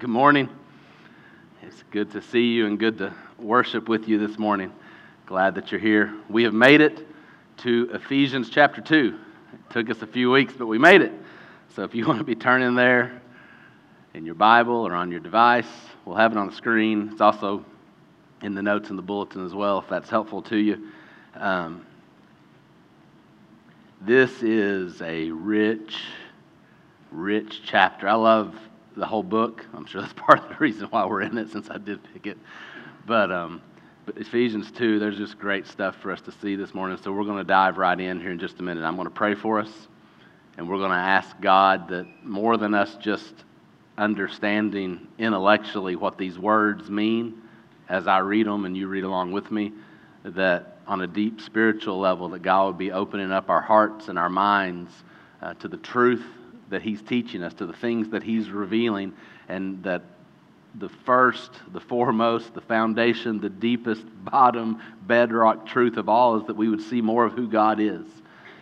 Good morning. It's good to see you and good to worship with you this morning. Glad that you're here. We have made it to Ephesians chapter 2. It took us a few weeks, but we made it. So if you want to be turning there in your Bible or on your device, we'll have it on the screen. It's also in the notes in the bulletin as well, if that's helpful to you. Um, this is a rich, rich chapter. I love the whole book. I'm sure that's part of the reason why we're in it, since I did pick it. But, um, but Ephesians 2, there's just great stuff for us to see this morning. So we're going to dive right in here in just a minute. I'm going to pray for us, and we're going to ask God that more than us just understanding intellectually what these words mean as I read them and you read along with me, that on a deep spiritual level, that God would be opening up our hearts and our minds uh, to the truth that He's teaching us, to the things that He's revealing, and that the first, the foremost, the foundation, the deepest, bottom, bedrock truth of all is that we would see more of who God is.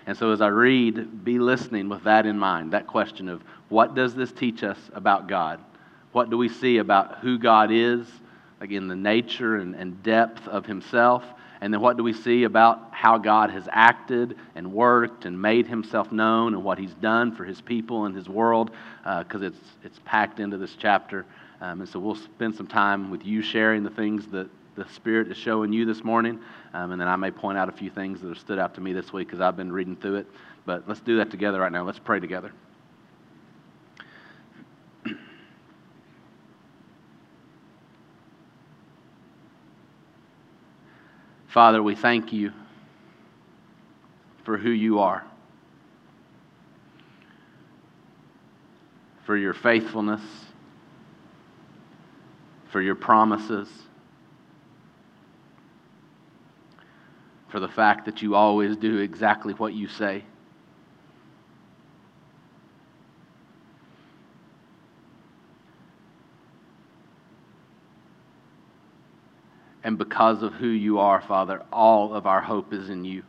And so as I read, be listening with that in mind that question of what does this teach us about God? What do we see about who God is, like in the nature and, and depth of Himself? And then what do we see about how God has acted and worked and made himself known and what he's done for his people and his world? Because uh, it's, it's packed into this chapter. Um, and so we'll spend some time with you sharing the things that the Spirit is showing you this morning. Um, and then I may point out a few things that have stood out to me this week because I've been reading through it. But let's do that together right now. Let's pray together. Father, we thank you for who you are, for your faithfulness, for your promises, for the fact that you always do exactly what you say. And because of who you are, Father, all of our hope is in you.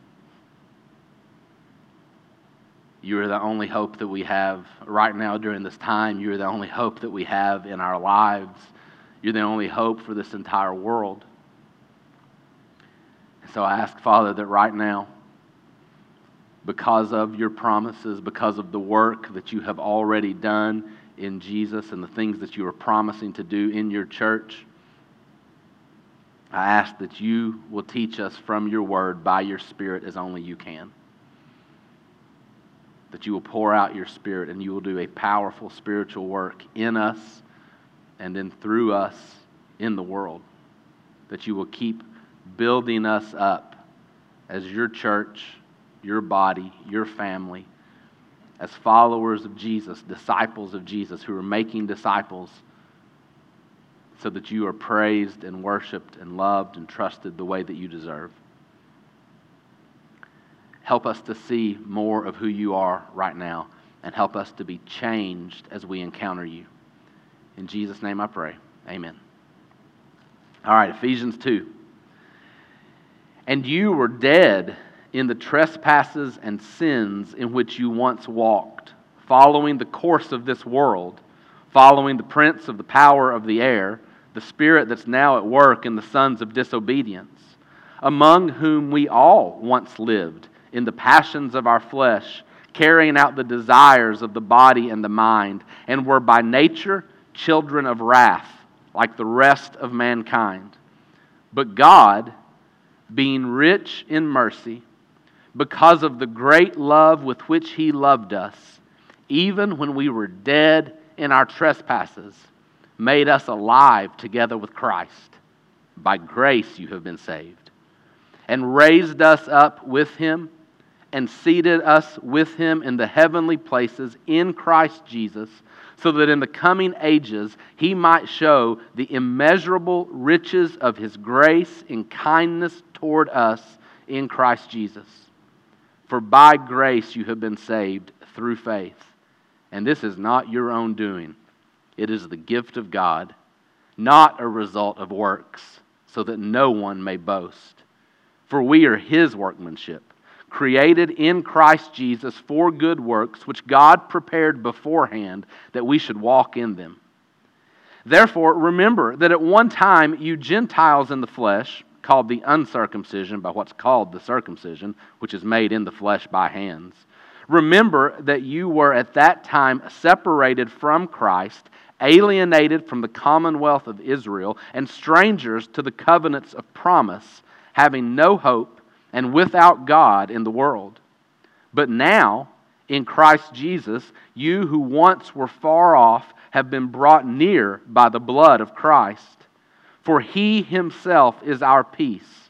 You are the only hope that we have right now during this time. You are the only hope that we have in our lives. You're the only hope for this entire world. So I ask, Father, that right now, because of your promises, because of the work that you have already done in Jesus and the things that you are promising to do in your church, I ask that you will teach us from your word by your Spirit as only you can. That you will pour out your Spirit and you will do a powerful spiritual work in us and then through us in the world. That you will keep building us up as your church, your body, your family, as followers of Jesus, disciples of Jesus who are making disciples so that you are praised and worshiped and loved and trusted the way that you deserve. Help us to see more of who you are right now and help us to be changed as we encounter you. In Jesus' name I pray. Amen. All right, Ephesians 2. And you were dead in the trespasses and sins in which you once walked, following the course of this world, following the prince of the power of the air the spirit that's now at work in the sons of disobedience, among whom we all once lived in the passions of our flesh, carrying out the desires of the body and the mind, and were by nature children of wrath, like the rest of mankind. But God, being rich in mercy, because of the great love with which He loved us, even when we were dead in our trespasses, made us alive together with Christ. By grace you have been saved. And raised us up with him and seated us with him in the heavenly places in Christ Jesus, so that in the coming ages he might show the immeasurable riches of his grace in kindness toward us in Christ Jesus. For by grace you have been saved through faith. And this is not your own doing. It is the gift of God, not a result of works, so that no one may boast. For we are his workmanship, created in Christ Jesus for good works, which God prepared beforehand that we should walk in them. Therefore, remember that at one time you Gentiles in the flesh, called the uncircumcision by what's called the circumcision, which is made in the flesh by hands. Remember that you were at that time separated from Christ, alienated from the commonwealth of Israel, and strangers to the covenants of promise, having no hope and without God in the world. But now, in Christ Jesus, you who once were far off have been brought near by the blood of Christ. For he himself is our peace,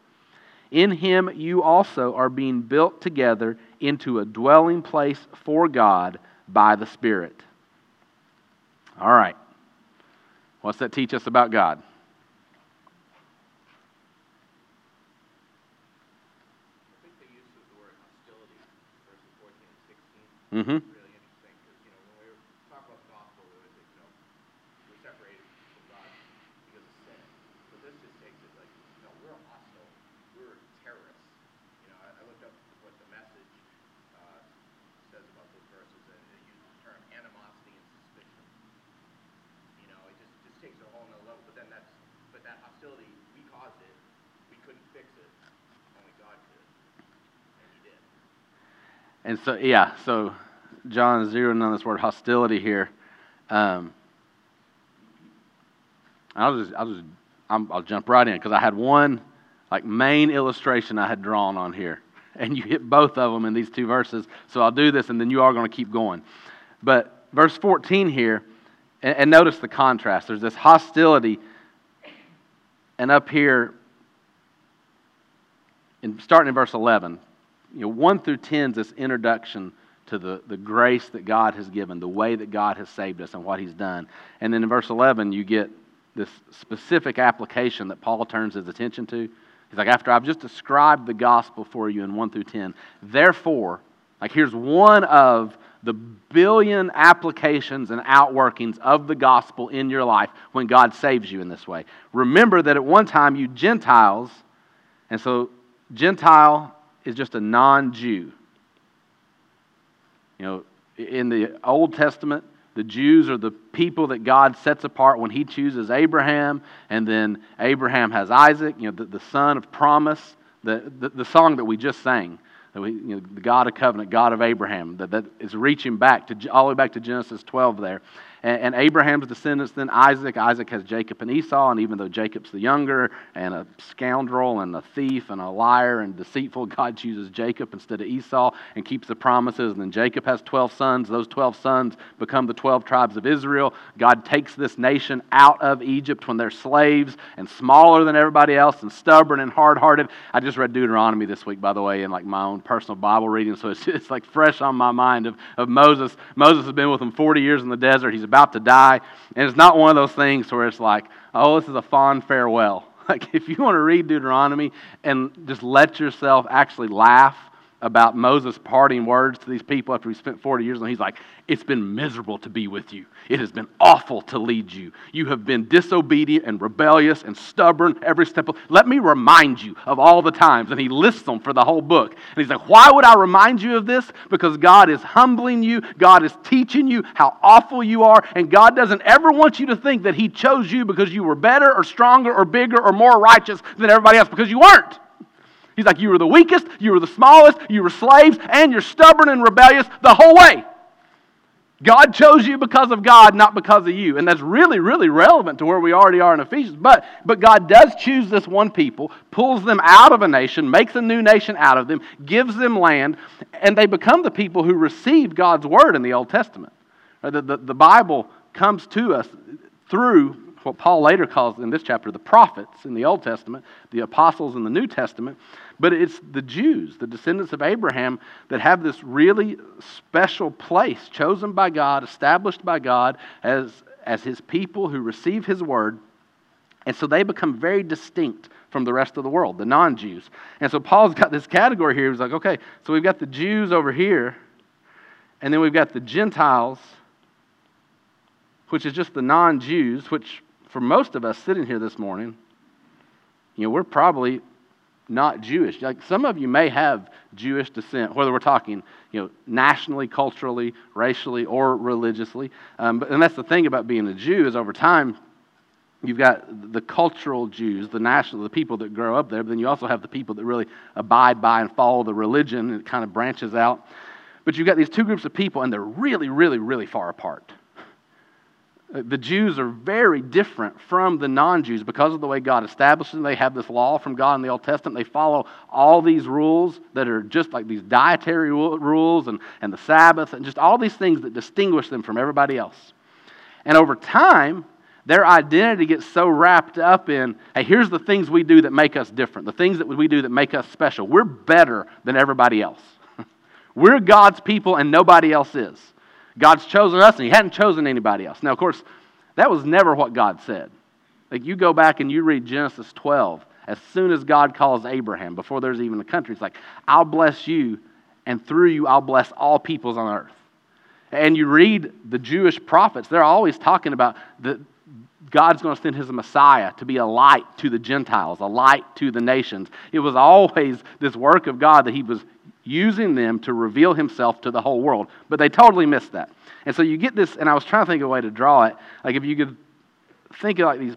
In him you also are being built together into a dwelling place for God by the Spirit. All right. What's that teach us about God? Mm-hmm. Really interesting because you know when we talk about the gospel, we always you know we're separated from God because of sin. But this just takes it like you know we're hostile, we're terrorists. You know I, I looked up what the message uh, says about those verses, and it uses the term animosity and suspicion. You know it just just takes it a whole nother level. But then that's but that hostility we caused it, we couldn't fix it, only God could, and He did. And so, yeah, so John zeroing on this word hostility here. Um, I'll just, I'll just, i will jump right in because I had one like main illustration I had drawn on here, and you hit both of them in these two verses. So I'll do this, and then you are going to keep going. But verse 14 here, and, and notice the contrast. There's this hostility, and up here, in, starting in verse 11, you know, 1 through 10 is this introduction to the, the grace that God has given, the way that God has saved us, and what He's done. And then in verse 11, you get this specific application that Paul turns his attention to. He's like, after I've just described the gospel for you in 1 through 10, therefore, like here's one of the billion applications and outworkings of the gospel in your life when God saves you in this way. Remember that at one time you Gentiles, and so Gentile is just a non Jew. You know, in the Old Testament, the Jews are the people that God sets apart when He chooses Abraham, and then Abraham has Isaac, you know, the, the son of promise, the, the, the song that we just sang. That we, you know, the God of covenant, God of Abraham, that, that is reaching back to all the way back to Genesis 12 there. And, and Abraham's descendants, then Isaac. Isaac has Jacob and Esau, and even though Jacob's the younger and a scoundrel and a thief and a liar and deceitful, God chooses Jacob instead of Esau and keeps the promises. And then Jacob has 12 sons. Those 12 sons become the 12 tribes of Israel. God takes this nation out of Egypt when they're slaves and smaller than everybody else and stubborn and hard hearted. I just read Deuteronomy this week, by the way, in like my own personal Bible reading, so it's, it's like fresh on my mind of, of Moses. Moses has been with them 40 years in the desert. He's about to die. And it's not one of those things where it's like, oh, this is a fond farewell. Like, if you want to read Deuteronomy and just let yourself actually laugh about Moses' parting words to these people after he spent 40 years, and he's like, It's been miserable to be with you. It has been awful to lead you. You have been disobedient and rebellious and stubborn every step. Of, Let me remind you of all the times. And he lists them for the whole book. And he's like, Why would I remind you of this? Because God is humbling you, God is teaching you how awful you are, and God doesn't ever want you to think that He chose you because you were better or stronger or bigger or more righteous than everybody else, because you weren't. He's like, You were the weakest, you were the smallest, you were slaves, and you're stubborn and rebellious the whole way. God chose you because of God, not because of you. And that's really, really relevant to where we already are in Ephesians. But, but God does choose this one people, pulls them out of a nation, makes a new nation out of them, gives them land, and they become the people who received God's word in the Old Testament. Uh, the, the, the Bible comes to us through what Paul later calls in this chapter the prophets in the Old Testament, the apostles in the New Testament. But it's the Jews, the descendants of Abraham, that have this really special place chosen by God, established by God as, as his people who receive his word. And so they become very distinct from the rest of the world, the non Jews. And so Paul's got this category here. He's like, okay, so we've got the Jews over here, and then we've got the Gentiles, which is just the non Jews, which for most of us sitting here this morning, you know, we're probably not Jewish. Like some of you may have Jewish descent, whether we're talking, you know, nationally, culturally, racially, or religiously. Um, but, and that's the thing about being a Jew is over time, you've got the cultural Jews, the national, the people that grow up there, but then you also have the people that really abide by and follow the religion, and it kind of branches out. But you've got these two groups of people, and they're really, really, really far apart. Uh, the Jews are very different from the non Jews because of the way God established them. They have this law from God in the Old Testament. They follow all these rules that are just like these dietary rules and, and the Sabbath and just all these things that distinguish them from everybody else. And over time, their identity gets so wrapped up in hey, here's the things we do that make us different, the things that we do that make us special. We're better than everybody else. We're God's people and nobody else is. God's chosen us and He hadn't chosen anybody else. Now, of course, that was never what God said. Like you go back and you read Genesis 12, as soon as God calls Abraham, before there's even a country, it's like, I'll bless you, and through you I'll bless all peoples on earth. And you read the Jewish prophets, they're always talking about that God's going to send his Messiah to be a light to the Gentiles, a light to the nations. It was always this work of God that he was using them to reveal himself to the whole world. But they totally missed that. And so you get this, and I was trying to think of a way to draw it. Like if you could think of like these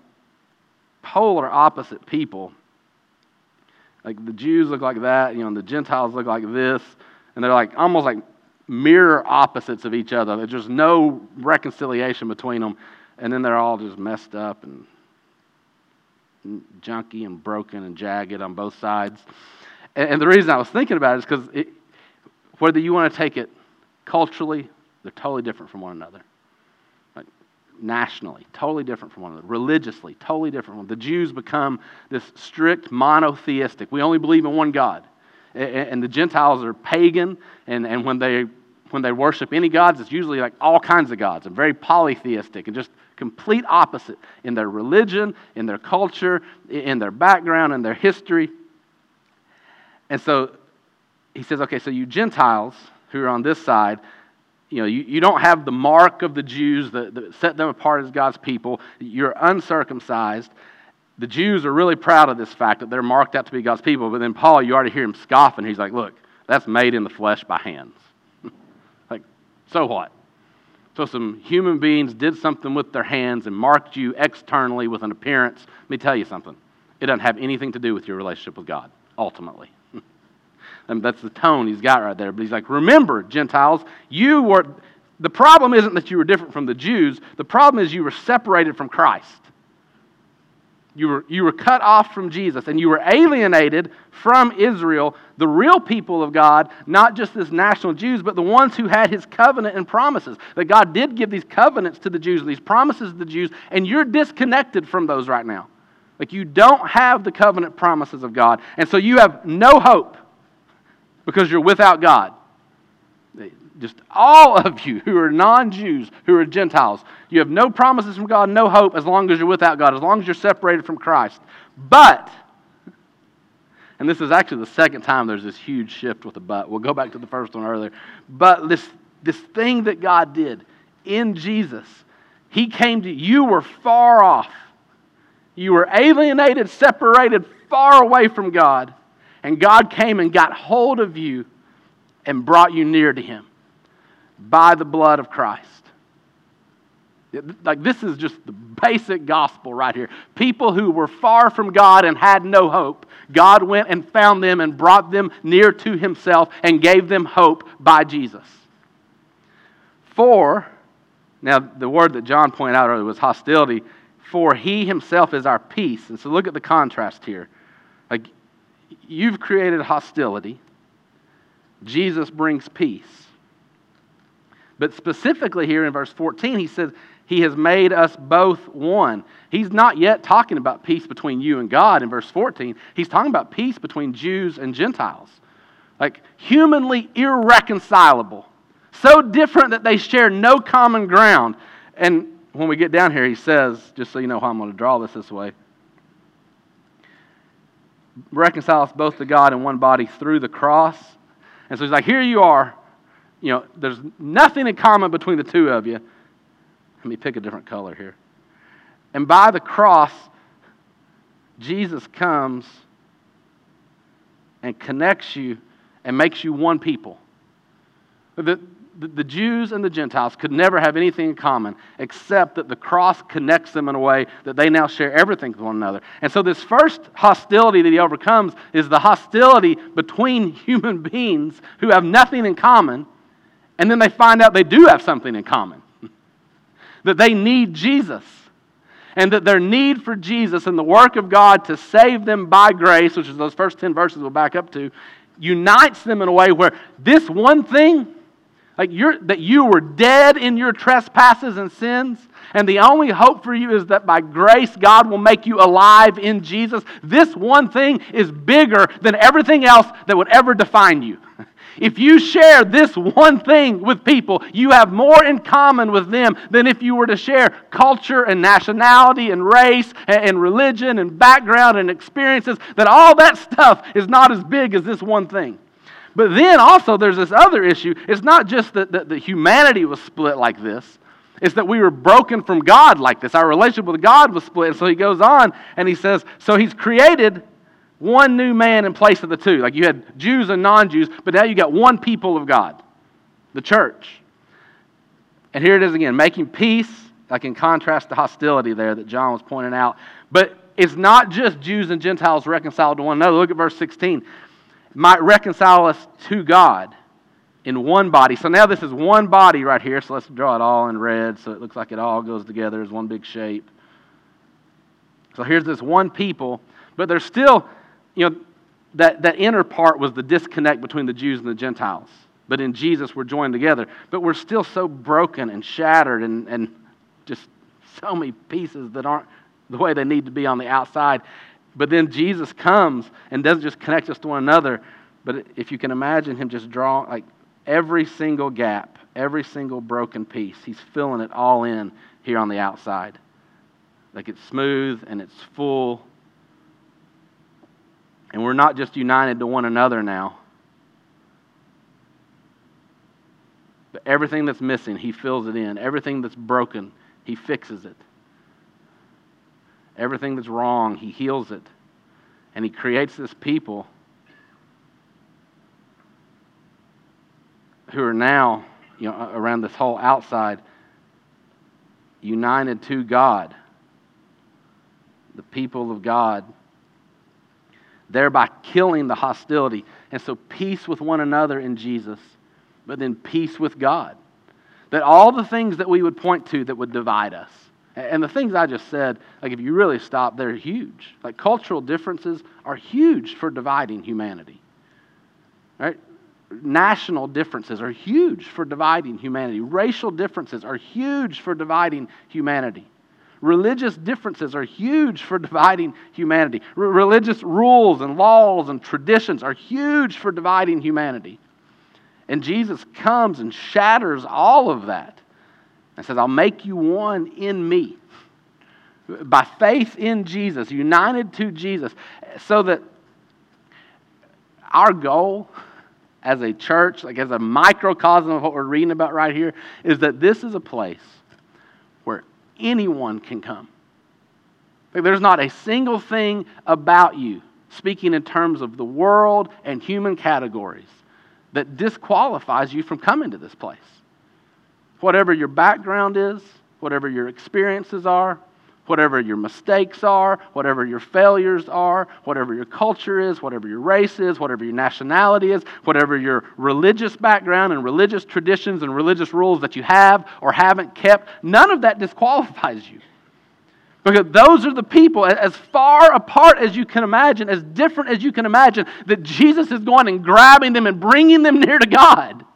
polar opposite people. Like the Jews look like that, you know, and the Gentiles look like this, and they're like almost like mirror opposites of each other. There's just no reconciliation between them, and then they're all just messed up and junky and broken and jagged on both sides. And, and the reason I was thinking about it is because whether you want to take it culturally, they're totally different from one another. Like nationally, totally different from one another. Religiously, totally different. The Jews become this strict monotheistic. We only believe in one God. And, and the Gentiles are pagan, and, and when they when they worship any gods, it's usually like all kinds of gods and very polytheistic and just complete opposite in their religion, in their culture, in their background, in their history. And so he says, okay, so you Gentiles who are on this side, you know, you, you don't have the mark of the Jews that, that set them apart as God's people. You're uncircumcised. The Jews are really proud of this fact that they're marked out to be God's people. But then Paul, you already hear him scoffing. He's like, look, that's made in the flesh by hands. like, so what? So some human beings did something with their hands and marked you externally with an appearance. Let me tell you something. It doesn't have anything to do with your relationship with God, ultimately. And that's the tone he's got right there. But he's like, remember, Gentiles, you were, the problem isn't that you were different from the Jews. The problem is you were separated from Christ. You were, you were cut off from Jesus and you were alienated from Israel, the real people of God, not just this national Jews, but the ones who had his covenant and promises. That God did give these covenants to the Jews and these promises to the Jews, and you're disconnected from those right now. Like you don't have the covenant promises of God, and so you have no hope because you're without God. Just all of you who are non Jews, who are Gentiles, you have no promises from God, no hope as long as you're without God, as long as you're separated from Christ. But, and this is actually the second time there's this huge shift with the but. We'll go back to the first one earlier. But this, this thing that God did in Jesus, He came to you, were far off. You were alienated, separated, far away from God. And God came and got hold of you and brought you near to Him by the blood of Christ. Like, this is just the basic gospel right here. People who were far from God and had no hope, God went and found them and brought them near to Himself and gave them hope by Jesus. For Now, the word that John pointed out earlier was hostility, for he himself is our peace. And so look at the contrast here. Like, you've created hostility, Jesus brings peace. But specifically here in verse 14, he says, He has made us both one. He's not yet talking about peace between you and God in verse 14. He's talking about peace between Jews and Gentiles. Like, humanly irreconcilable so different that they share no common ground. And when we get down here, he says, just so you know how I'm going to draw this this way reconcile us both to God in one body through the cross. And so he's like, here you are. You know, there's nothing in common between the two of you. Let me pick a different color here. And by the cross, Jesus comes and connects you and makes you one people. The, the Jews and the Gentiles could never have anything in common except that the cross connects them in a way that they now share everything with one another. And so, this first hostility that he overcomes is the hostility between human beings who have nothing in common, and then they find out they do have something in common that they need Jesus. And that their need for Jesus and the work of God to save them by grace, which is those first 10 verses we'll back up to, unites them in a way where this one thing like you're, that you were dead in your trespasses and sins, and the only hope for you is that by grace God will make you alive in Jesus. This one thing is bigger than everything else that would ever define you. If you share this one thing with people, you have more in common with them than if you were to share culture and nationality and race and religion and background and experiences, that all that stuff is not as big as this one thing. But then also there's this other issue. It's not just that, that, that humanity was split like this, it's that we were broken from God like this. Our relationship with God was split. And so he goes on and he says, So he's created one new man in place of the two. Like you had Jews and non Jews, but now you got one people of God, the church. And here it is again, making peace, like in contrast to hostility there that John was pointing out. But it's not just Jews and Gentiles reconciled to one another. Look at verse 16 might reconcile us to God in one body. So now this is one body right here. So let's draw it all in red so it looks like it all goes together as one big shape. So here's this one people, but there's still, you know, that, that inner part was the disconnect between the Jews and the Gentiles. But in Jesus, we're joined together. But we're still so broken and shattered and, and just so many pieces that aren't the way they need to be on the outside. But then Jesus comes and doesn't just connect us to one another, but if you can imagine him just drawing like every single gap, every single broken piece, he's filling it all in here on the outside. Like it's smooth and it's full. And we're not just united to one another now. But everything that's missing, he fills it in. Everything that's broken, he fixes it. Everything that's wrong, he heals it. And he creates this people who are now, you know, around this whole outside, united to God, the people of God, thereby killing the hostility. And so, peace with one another in Jesus, but then peace with God. That all the things that we would point to that would divide us, and the things I just said, like if you really stop, they're huge. Like cultural differences are huge for dividing humanity. Right? National differences are huge for dividing humanity. Racial differences are huge for dividing humanity. Religious differences are huge for dividing humanity. R- religious rules and laws and traditions are huge for dividing humanity. And Jesus comes and shatters all of that and says, I'll make you one in me. By faith in Jesus, united to Jesus, so that our goal as a church, like as a microcosm of what we're reading about right here, is that this is a place where anyone can come. Like there's not a single thing about you, speaking in terms of the world and human categories, that disqualifies you from coming to this place whatever your background is, whatever your experiences are, whatever your mistakes are, whatever your failures are, whatever your culture is, whatever your race is, whatever your nationality is, whatever your religious background and religious traditions and religious rules that you have or haven't kept, none of that disqualifies you. Because those are the people, as far apart as you can imagine, as different as you can imagine, that Jesus is going and grabbing them and bringing them near to God.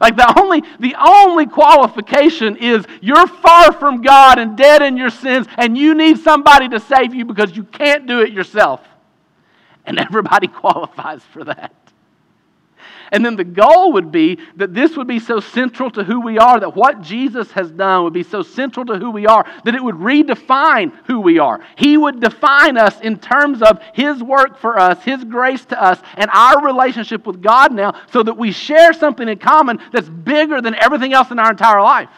Like the only, the only qualification is you're far from God and dead in your sins, and you need somebody to save you because you can't do it yourself. And everybody qualifies for that. And then the goal would be that this would be so central to who we are, that what Jesus has done would be so central to who we are, that it would redefine who we are. He would define us in terms of His work for us, His grace to us, and our relationship with God now, so that we share something in common that's bigger than everything else in our entire life.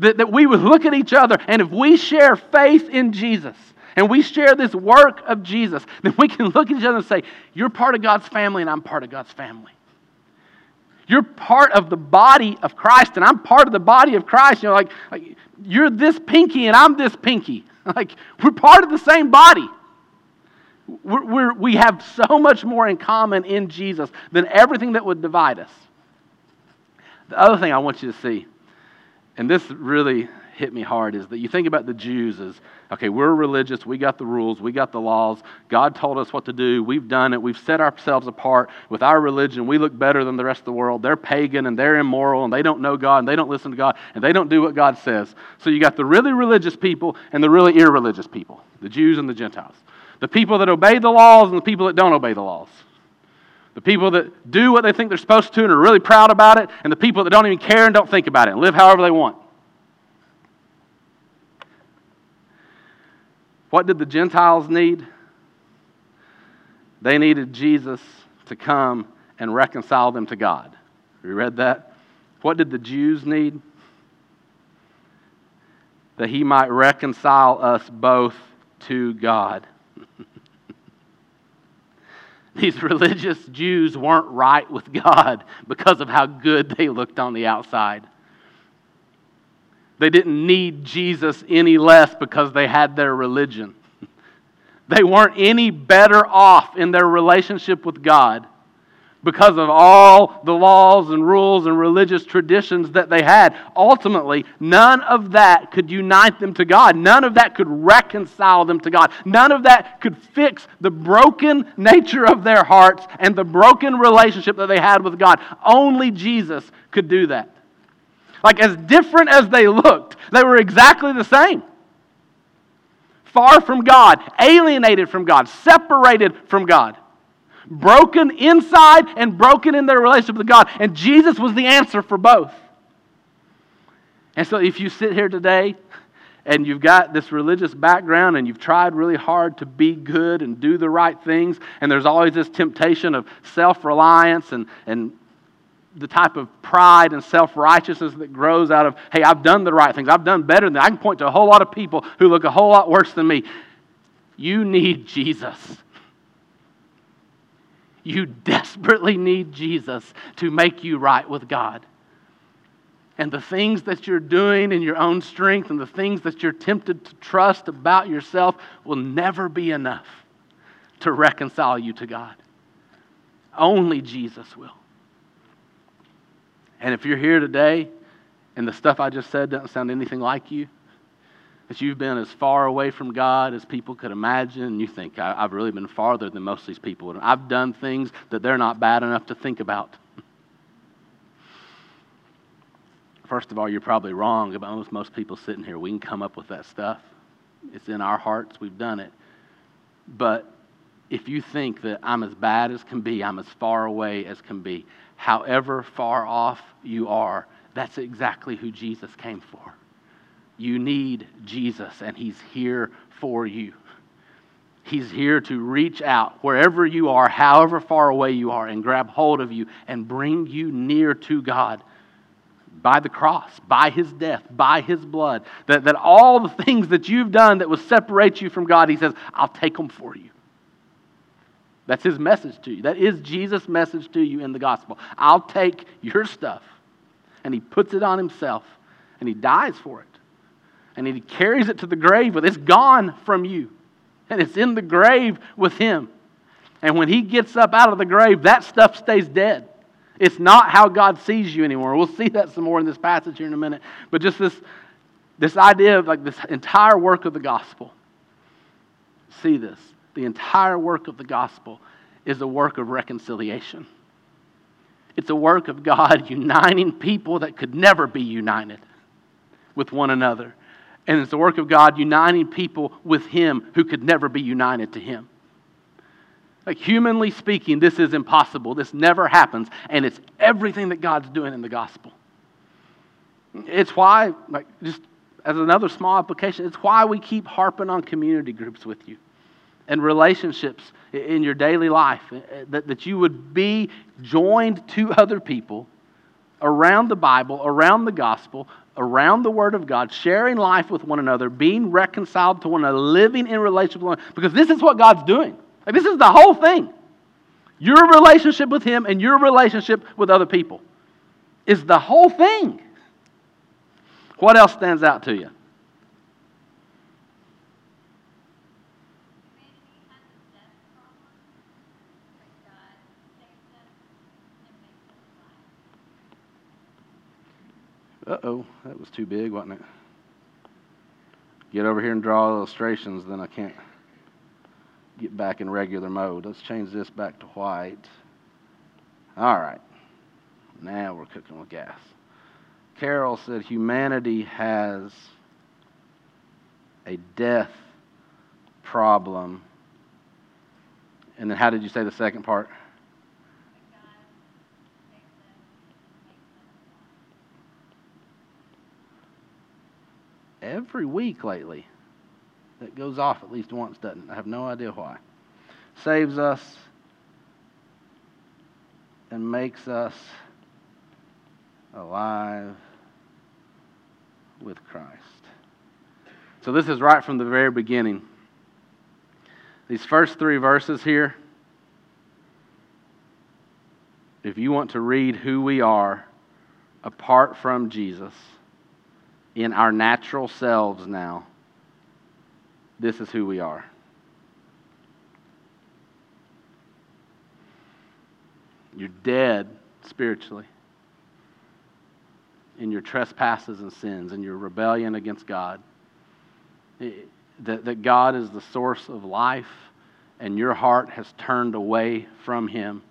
That, that we would look at each other, and if we share faith in Jesus, and we share this work of Jesus, then we can look at each other and say, You're part of God's family, and I'm part of God's family. You're part of the body of Christ, and I'm part of the body of Christ. You know, like, like you're this pinky, and I'm this pinky. Like, we're part of the same body. We're, we're, we have so much more in common in Jesus than everything that would divide us. The other thing I want you to see, and this really hit me hard is that you think about the Jews as, okay, we're religious, we got the rules, we got the laws, God told us what to do, we've done it, we've set ourselves apart with our religion, we look better than the rest of the world. They're pagan and they're immoral and they don't know God and they don't listen to God and they don't do what God says. So you got the really religious people and the really irreligious people, the Jews and the Gentiles. The people that obey the laws and the people that don't obey the laws. The people that do what they think they're supposed to and are really proud about it, and the people that don't even care and don't think about it and live however they want. What did the Gentiles need? They needed Jesus to come and reconcile them to God. We read that? What did the Jews need? That he might reconcile us both to God. These religious Jews weren't right with God because of how good they looked on the outside. They didn't need Jesus any less because they had their religion. They weren't any better off in their relationship with God because of all the laws and rules and religious traditions that they had. Ultimately, none of that could unite them to God. None of that could reconcile them to God. None of that could fix the broken nature of their hearts and the broken relationship that they had with God. Only Jesus could do that. Like, as different as they looked, they were exactly the same. Far from God, alienated from God, separated from God, broken inside and broken in their relationship with God. And Jesus was the answer for both. And so, if you sit here today and you've got this religious background and you've tried really hard to be good and do the right things, and there's always this temptation of self reliance and, and the type of pride and self righteousness that grows out of, hey, I've done the right things. I've done better than that. I can point to a whole lot of people who look a whole lot worse than me. You need Jesus. You desperately need Jesus to make you right with God. And the things that you're doing in your own strength and the things that you're tempted to trust about yourself will never be enough to reconcile you to God. Only Jesus will. And if you're here today and the stuff I just said doesn't sound anything like you, that you've been as far away from God as people could imagine, you think, I've really been farther than most of these people. And I've done things that they're not bad enough to think about. First of all, you're probably wrong about most, most people sitting here. We can come up with that stuff. It's in our hearts. We've done it. But if you think that I'm as bad as can be, I'm as far away as can be, however far off you are, that's exactly who Jesus came for. You need Jesus, and He's here for you. He's here to reach out wherever you are, however far away you are, and grab hold of you and bring you near to God by the cross, by his death, by his blood. That, that all the things that you've done that would separate you from God, he says, I'll take them for you. That's his message to you. That is Jesus' message to you in the gospel. I'll take your stuff. And he puts it on himself and he dies for it. and he carries it to the grave with it's gone from you. And it's in the grave with him. And when he gets up out of the grave, that stuff stays dead. It's not how God sees you anymore. We'll see that some more in this passage here in a minute. But just this, this idea of like this entire work of the gospel. See this. The entire work of the gospel is a work of reconciliation. It's a work of God uniting people that could never be united with one another. And it's the work of God uniting people with Him who could never be united to Him. Like, humanly speaking, this is impossible. This never happens. And it's everything that God's doing in the gospel. It's why, like, just as another small application, it's why we keep harping on community groups with you and relationships in your daily life. Eh, eh, that, that you would be joined to other people around the Bible, around the gospel, around the Word of God, sharing life with one another, being reconciled to one another, living in relationship with one another, because this is what God's doing. Like, this is the whole thing. Your relationship with Him and your relationship with other people is the whole thing. What else stands out to you? Uh oh, that was too big, wasn't it? Get over here and draw illustrations, then I can't get back in regular mode. Let's change this back to white. All right. Now we're cooking with gas. Carol said humanity has a death problem. And then how did you say the second part? Every week lately that goes off at least once, doesn't I have no idea why. Saves us and makes us alive with Christ. So, this is right from the very beginning. These first three verses here, if you want to read who we are apart from Jesus in our natural selves now, this is who we are. You're dead spiritually in your trespasses and sins and your rebellion against God. That, that God is the source of life and your heart has turned away from Him,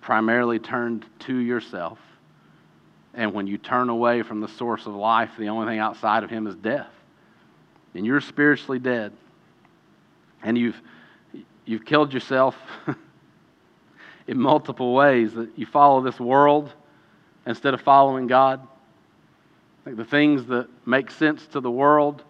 primarily turned to yourself. And when you turn away from the source of life, the only thing outside of Him is death and you're spiritually dead, and you've, you've killed yourself in multiple ways, that you follow this world instead of following God, like the things that make sense to the world,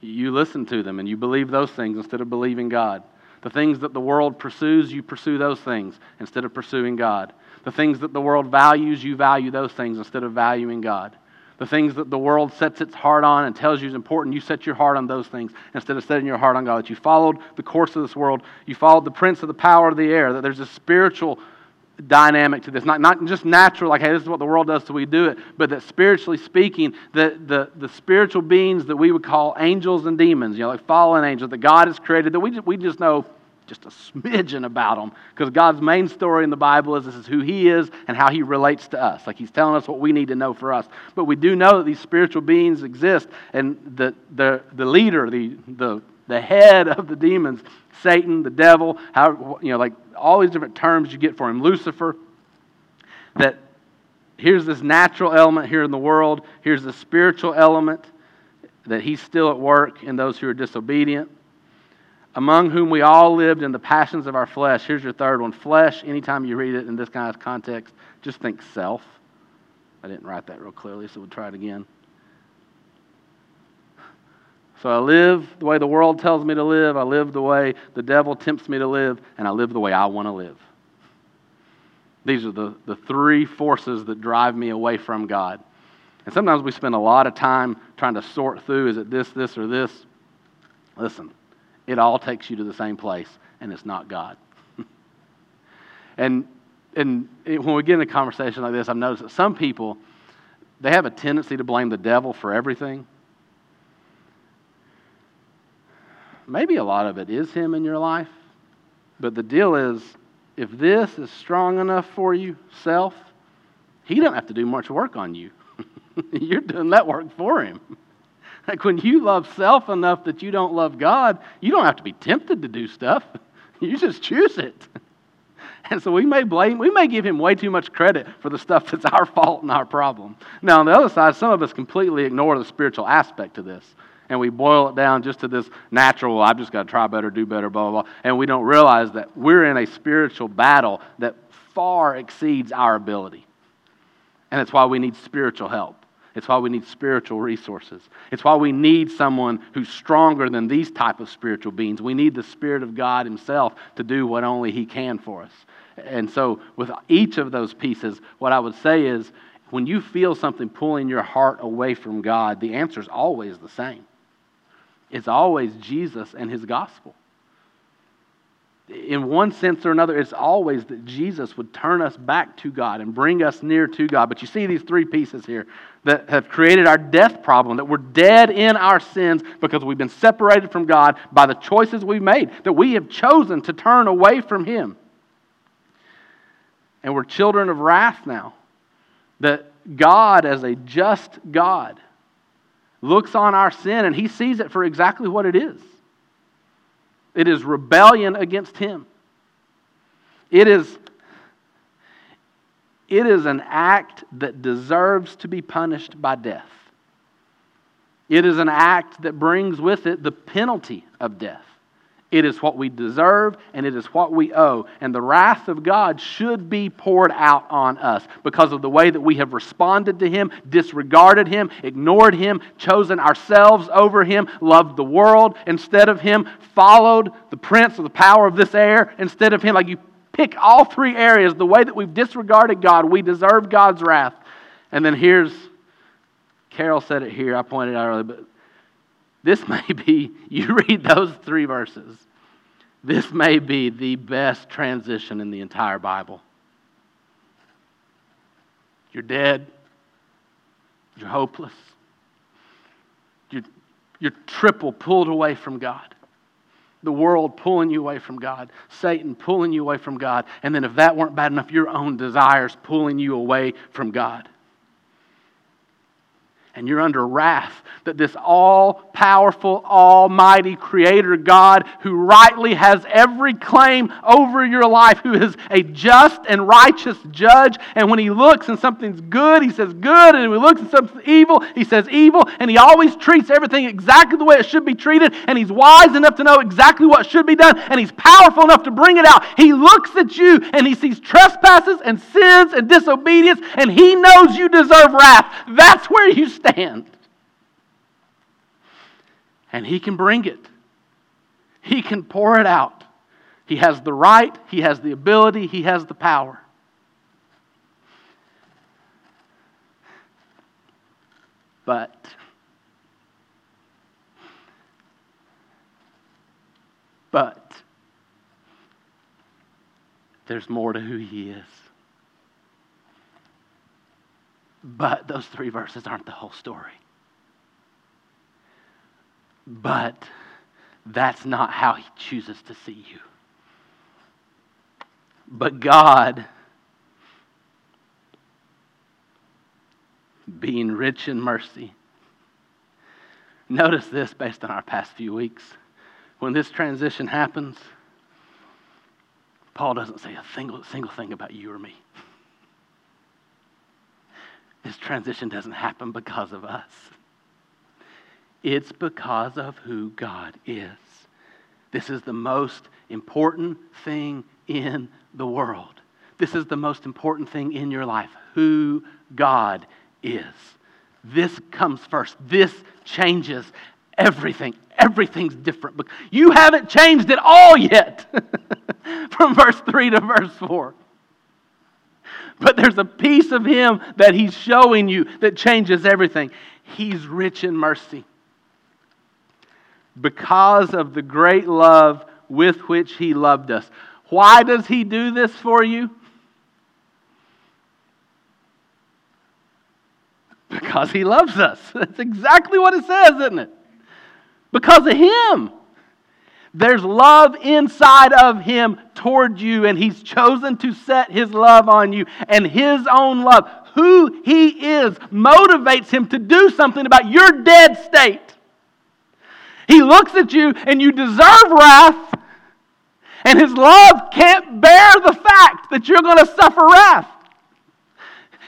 you listen to them and you believe those things instead of believing God. The things that the world pursues, you pursue those things instead of pursuing God. The things that the world values, you value those things instead of valuing God the things that the world sets its heart on and tells you is important, you set your heart on those things instead of setting your heart on God. That you followed the course of this world, you followed the prince of the power of the air, that there's a spiritual dynamic to this. Not, not just natural, like, hey, this is what the world does, so we do it, but that spiritually speaking, the, the, the spiritual beings that we would call angels and demons, you know, like fallen angels that God has created, that we just, we just know just a smidgen about them because God's main story in the Bible is this is who He is and how He relates to us. Like He's telling us what we need to know for us. But we do know that these spiritual beings exist, and the, the, the leader, the, the, the head of the demons, Satan, the devil, how, you know, like all these different terms you get for him, Lucifer, that here's this natural element here in the world, here's the spiritual element that he's still at work in those who are disobedient among whom we all lived in the passions of our flesh. Here's your third one flesh, anytime you read it in this kind of context, just think self. I didn't write that real clearly, so we'll try it again. So I live the way the world tells me to live, I live the way the devil tempts me to live, and I live the way I want to live. These are the, the three forces that drive me away from God. And sometimes we spend a lot of time trying to sort through is it this, this, or this? Listen, it all takes you to the same place, and it's not God. and and it, when we get in a conversation like this, I've noticed that some people they have a tendency to blame the devil for everything. Maybe a lot of it is him in your life, but the deal is if this is strong enough for you, self, he doesn't have to do much work on you. You're doing that work for him. Like when you love self enough that you don't love God, you don't have to be tempted to do stuff. You just choose it. And so we may blame, we may give him way too much credit for the stuff that's our fault and our problem. Now, on the other side, some of us completely ignore the spiritual aspect to this. And we boil it down just to this natural, I've just got to try better, do better, blah, blah, blah. And we don't realize that we're in a spiritual battle that far exceeds our ability. And that's why we need spiritual help. It's why we need spiritual resources. It's why we need someone who's stronger than these type of spiritual beings. We need the Spirit of God Himself to do what only He can for us. And so, with each of those pieces, what I would say is when you feel something pulling your heart away from God, the answer is always the same it's always Jesus and His gospel. In one sense or another, it's always that Jesus would turn us back to God and bring us near to God. But you see these three pieces here that have created our death problem, that we're dead in our sins because we've been separated from God by the choices we've made, that we have chosen to turn away from Him and we're children of wrath now. That God, as a just God, looks on our sin and he sees it for exactly what it is it is rebellion against him. It is, it is an act that deserves to be punished by death. It is an act that brings with it the penalty of death. It is what we deserve and it is what we owe. And the wrath of God should be poured out on us because of the way that we have responded to Him, disregarded Him, ignored Him, chosen ourselves over Him, loved the world instead of Him, followed the prince of the power of this air instead of Him. Like you pick all three areas, the way that we've disregarded God, we deserve God's wrath. And then here's, Carol said it here, I pointed out earlier, but this may be, you read those three verses, this may be the best transition in the entire Bible. You're dead. You're hopeless. You're, you're triple pulled away from God. The world pulling you away from God, Satan pulling you away from God, and then if that weren't bad enough, your own desires pulling you away from God and you're under wrath that this all powerful, almighty Creator God, who rightly has every claim over your life, who is a just and righteous judge, and when He looks and something's good, He says good, and when He looks at something evil, He says evil, and He always treats everything exactly the way it should be treated, and He's wise enough to know exactly what should be done, and He's powerful enough to bring it out. He looks at you and He sees trespasses and sins and disobedience, and He knows you deserve wrath. That's where you stand stand. And He can bring it, He can pour it out. He has the right, He has the ability, He has the power. But but there's more to who he is. But those three verses aren't the whole story. But that's not how he chooses to see you. But God, being rich in mercy, notice this based on our past few weeks. When this transition happens, Paul doesn't say a single, single thing about you or me. This transition doesn't happen because of us. It's because of who God is. This is the most important thing in the world. This is the most important thing in your life who God is. This comes first. This changes everything. Everything's different. You haven't changed at all yet from verse 3 to verse 4 but there's a piece of Him that He's showing you that changes everything. He's rich in mercy. Because of the great love with which He loved us. Why does He do this for you? Because He loves us. That's exactly what it says, isn't it? Because of Him. There's love inside of him toward you, and he's chosen to set his love on you. And his own love, who he is, motivates him to do something about your dead state. He looks at you, and you deserve wrath, and his love can't bear the fact that you're going to suffer wrath.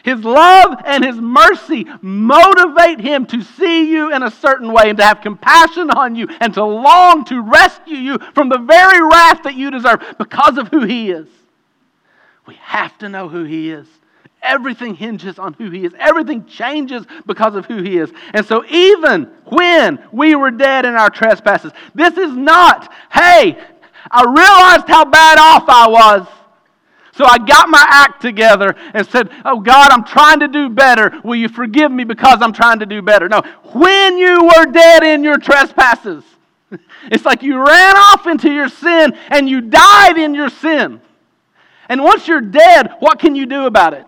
His love and His mercy motivate Him to see you in a certain way and to have compassion on you and to long to rescue you from the very wrath that you deserve because of who He is. We have to know who He is. Everything hinges on who He is. Everything changes because of who He is. And so, even when we were dead in our trespasses, this is not, hey, I realized how bad off I was. So I got my act together and said, Oh God, I'm trying to do better. Will you forgive me because I'm trying to do better? No, when you were dead in your trespasses, it's like you ran off into your sin and you died in your sin. And once you're dead, what can you do about it?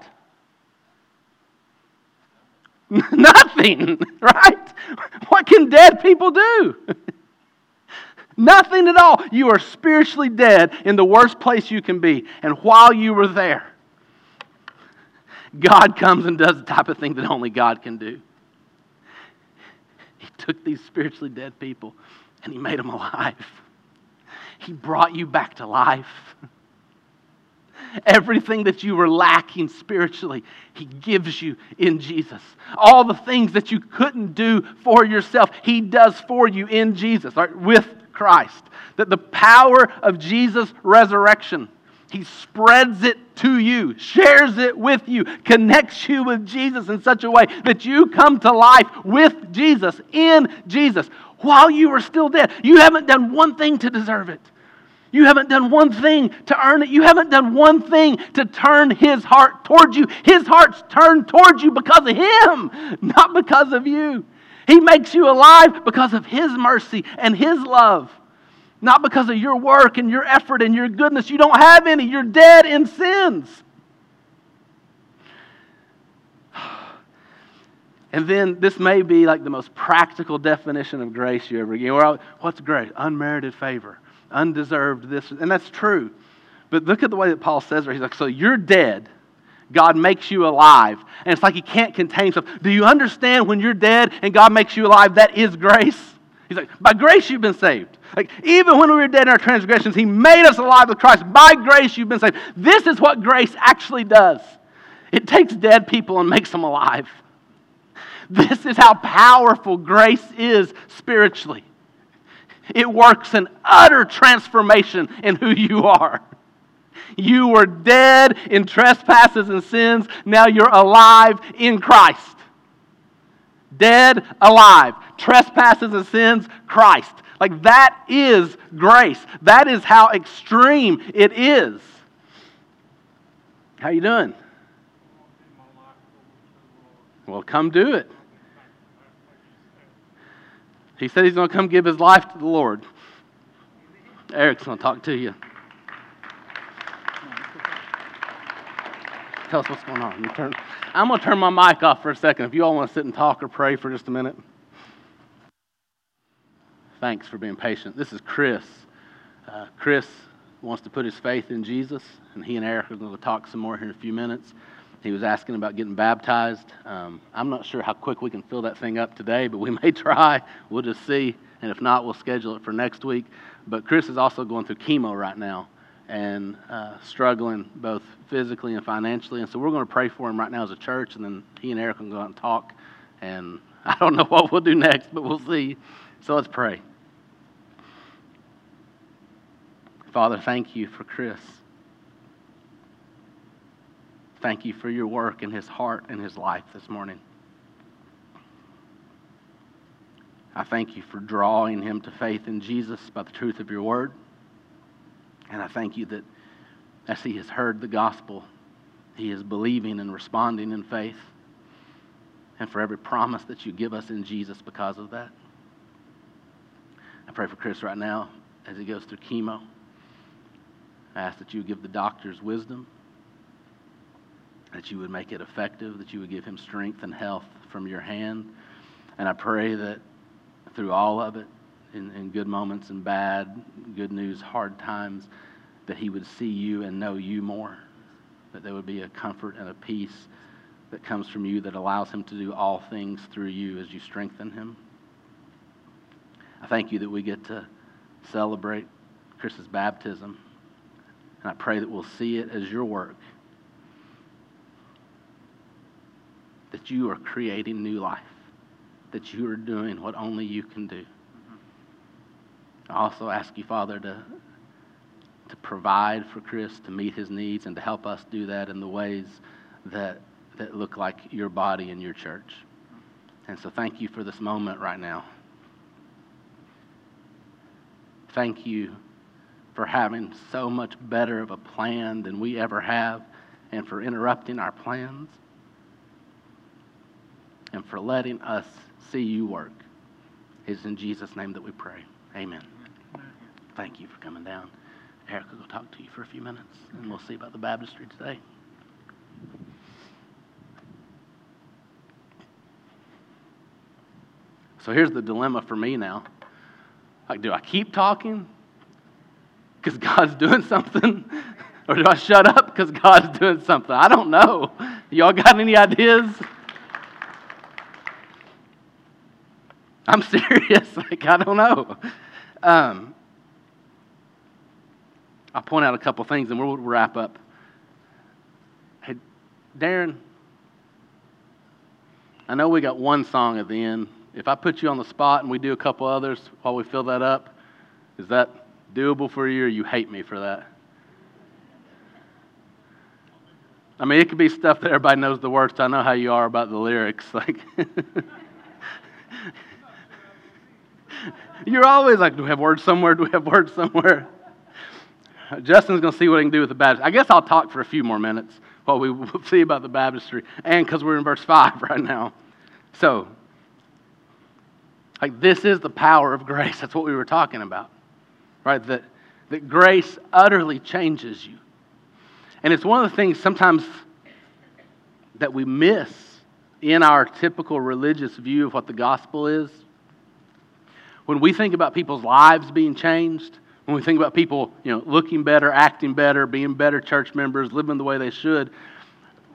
Nothing, right? What can dead people do? Nothing at all. You are spiritually dead in the worst place you can be. And while you were there, God comes and does the type of thing that only God can do. He took these spiritually dead people and He made them alive. He brought you back to life. Everything that you were lacking spiritually, He gives you in Jesus. All the things that you couldn't do for yourself, He does for you in Jesus, right, with Christ. That the power of Jesus' resurrection, He spreads it to you, shares it with you, connects you with Jesus in such a way that you come to life with Jesus, in Jesus, while you are still dead. You haven't done one thing to deserve it. You haven't done one thing to earn it. You haven't done one thing to turn his heart towards you. His heart's turned towards you because of him, not because of you. He makes you alive because of His mercy and His love, not because of your work and your effort and your goodness. You don't have any, you're dead in sins. And then this may be like the most practical definition of grace you ever get. What's grace? Unmerited favor, undeserved this. And that's true. But look at the way that Paul says it. He's like, so you're dead God makes you alive. And it's like he can't contain himself. Do you understand when you're dead and God makes you alive? That is grace. He's like, by grace you've been saved. Like, even when we were dead in our transgressions, he made us alive with Christ. By grace you've been saved. This is what grace actually does it takes dead people and makes them alive. This is how powerful grace is spiritually. It works an utter transformation in who you are. You were dead in trespasses and sins. Now you're alive in Christ. Dead, alive. Trespasses and sins, Christ. Like that is grace. That is how extreme it is. How you doing? Well, come do it. He said he's going to come give his life to the Lord. Eric's going to talk to you. Tell us what's going on. Turn, I'm going to turn my mic off for a second if you all want to sit and talk or pray for just a minute. Thanks for being patient. This is Chris. Uh, Chris wants to put his faith in Jesus, and he and Eric are going to talk some more here in a few minutes. He was asking about getting baptized. Um, I'm not sure how quick we can fill that thing up today, but we may try. We'll just see. And if not, we'll schedule it for next week. But Chris is also going through chemo right now and uh, struggling both physically and financially. And so we're going to pray for him right now as a church, and then he and Eric can go out and talk. And I don't know what we'll do next, but we'll see. So let's pray. Father, thank you for Chris. Thank you for your work in his heart and his life this morning. I thank you for drawing him to faith in Jesus by the truth of your word. And I thank you that as he has heard the gospel, he is believing and responding in faith. And for every promise that you give us in Jesus because of that. I pray for Chris right now as he goes through chemo. I ask that you give the doctors wisdom, that you would make it effective, that you would give him strength and health from your hand. And I pray that through all of it, in, in good moments and bad, good news, hard times, that he would see you and know you more, that there would be a comfort and a peace that comes from you that allows him to do all things through you as you strengthen him. I thank you that we get to celebrate Chris's baptism, and I pray that we'll see it as your work. That you are creating new life, that you are doing what only you can do. I also ask you, Father, to, to provide for Chris, to meet his needs, and to help us do that in the ways that, that look like your body and your church. And so thank you for this moment right now. Thank you for having so much better of a plan than we ever have and for interrupting our plans and for letting us see you work. It's in Jesus' name that we pray. Amen. Thank you for coming down. Erica will go talk to you for a few minutes, and we'll see about the baptistry today. So here's the dilemma for me now. Like, do I keep talking because God's doing something? Or do I shut up because God's doing something? I don't know. Y'all got any ideas? I'm serious. Like, I don't know. Um, I'll point out a couple things and we'll wrap up. Hey, Darren, I know we got one song at the end. If I put you on the spot and we do a couple others while we fill that up, is that doable for you or you hate me for that? I mean, it could be stuff that everybody knows the words. I know how you are about the lyrics. Like, you're always like, do we have words somewhere? Do we have words somewhere? Justin's going to see what he can do with the baptistry. I guess I'll talk for a few more minutes while we see about the baptistry, and because we're in verse 5 right now. So, like, this is the power of grace. That's what we were talking about, right? That, that grace utterly changes you. And it's one of the things sometimes that we miss in our typical religious view of what the gospel is. When we think about people's lives being changed, when we think about people, you know, looking better, acting better, being better church members, living the way they should,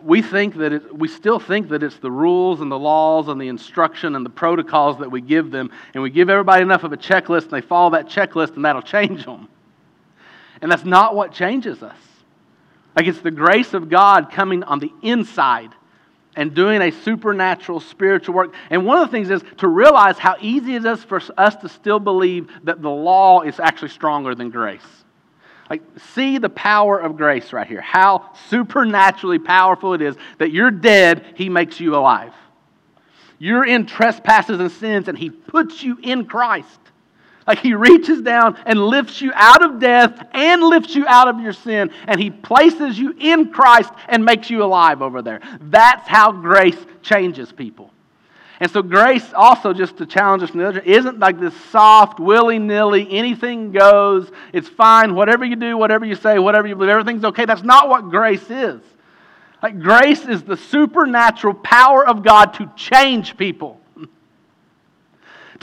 we think that it, we still think that it's the rules and the laws and the instruction and the protocols that we give them, and we give everybody enough of a checklist, and they follow that checklist, and that'll change them. And that's not what changes us. Like it's the grace of God coming on the inside and doing a supernatural spiritual work. And one of the things is to realize how easy it is for us to still believe that the law is actually stronger than grace. Like, see the power of grace right here. How supernaturally powerful it is that you're dead, He makes you alive. You're in trespasses and sins, and He puts you in Christ. Like he reaches down and lifts you out of death and lifts you out of your sin, and he places you in Christ and makes you alive over there. That's how grace changes people. And so, grace also, just to challenge us from the other, isn't like this soft, willy nilly, anything goes, it's fine, whatever you do, whatever you say, whatever you believe, everything's okay. That's not what grace is. Like, grace is the supernatural power of God to change people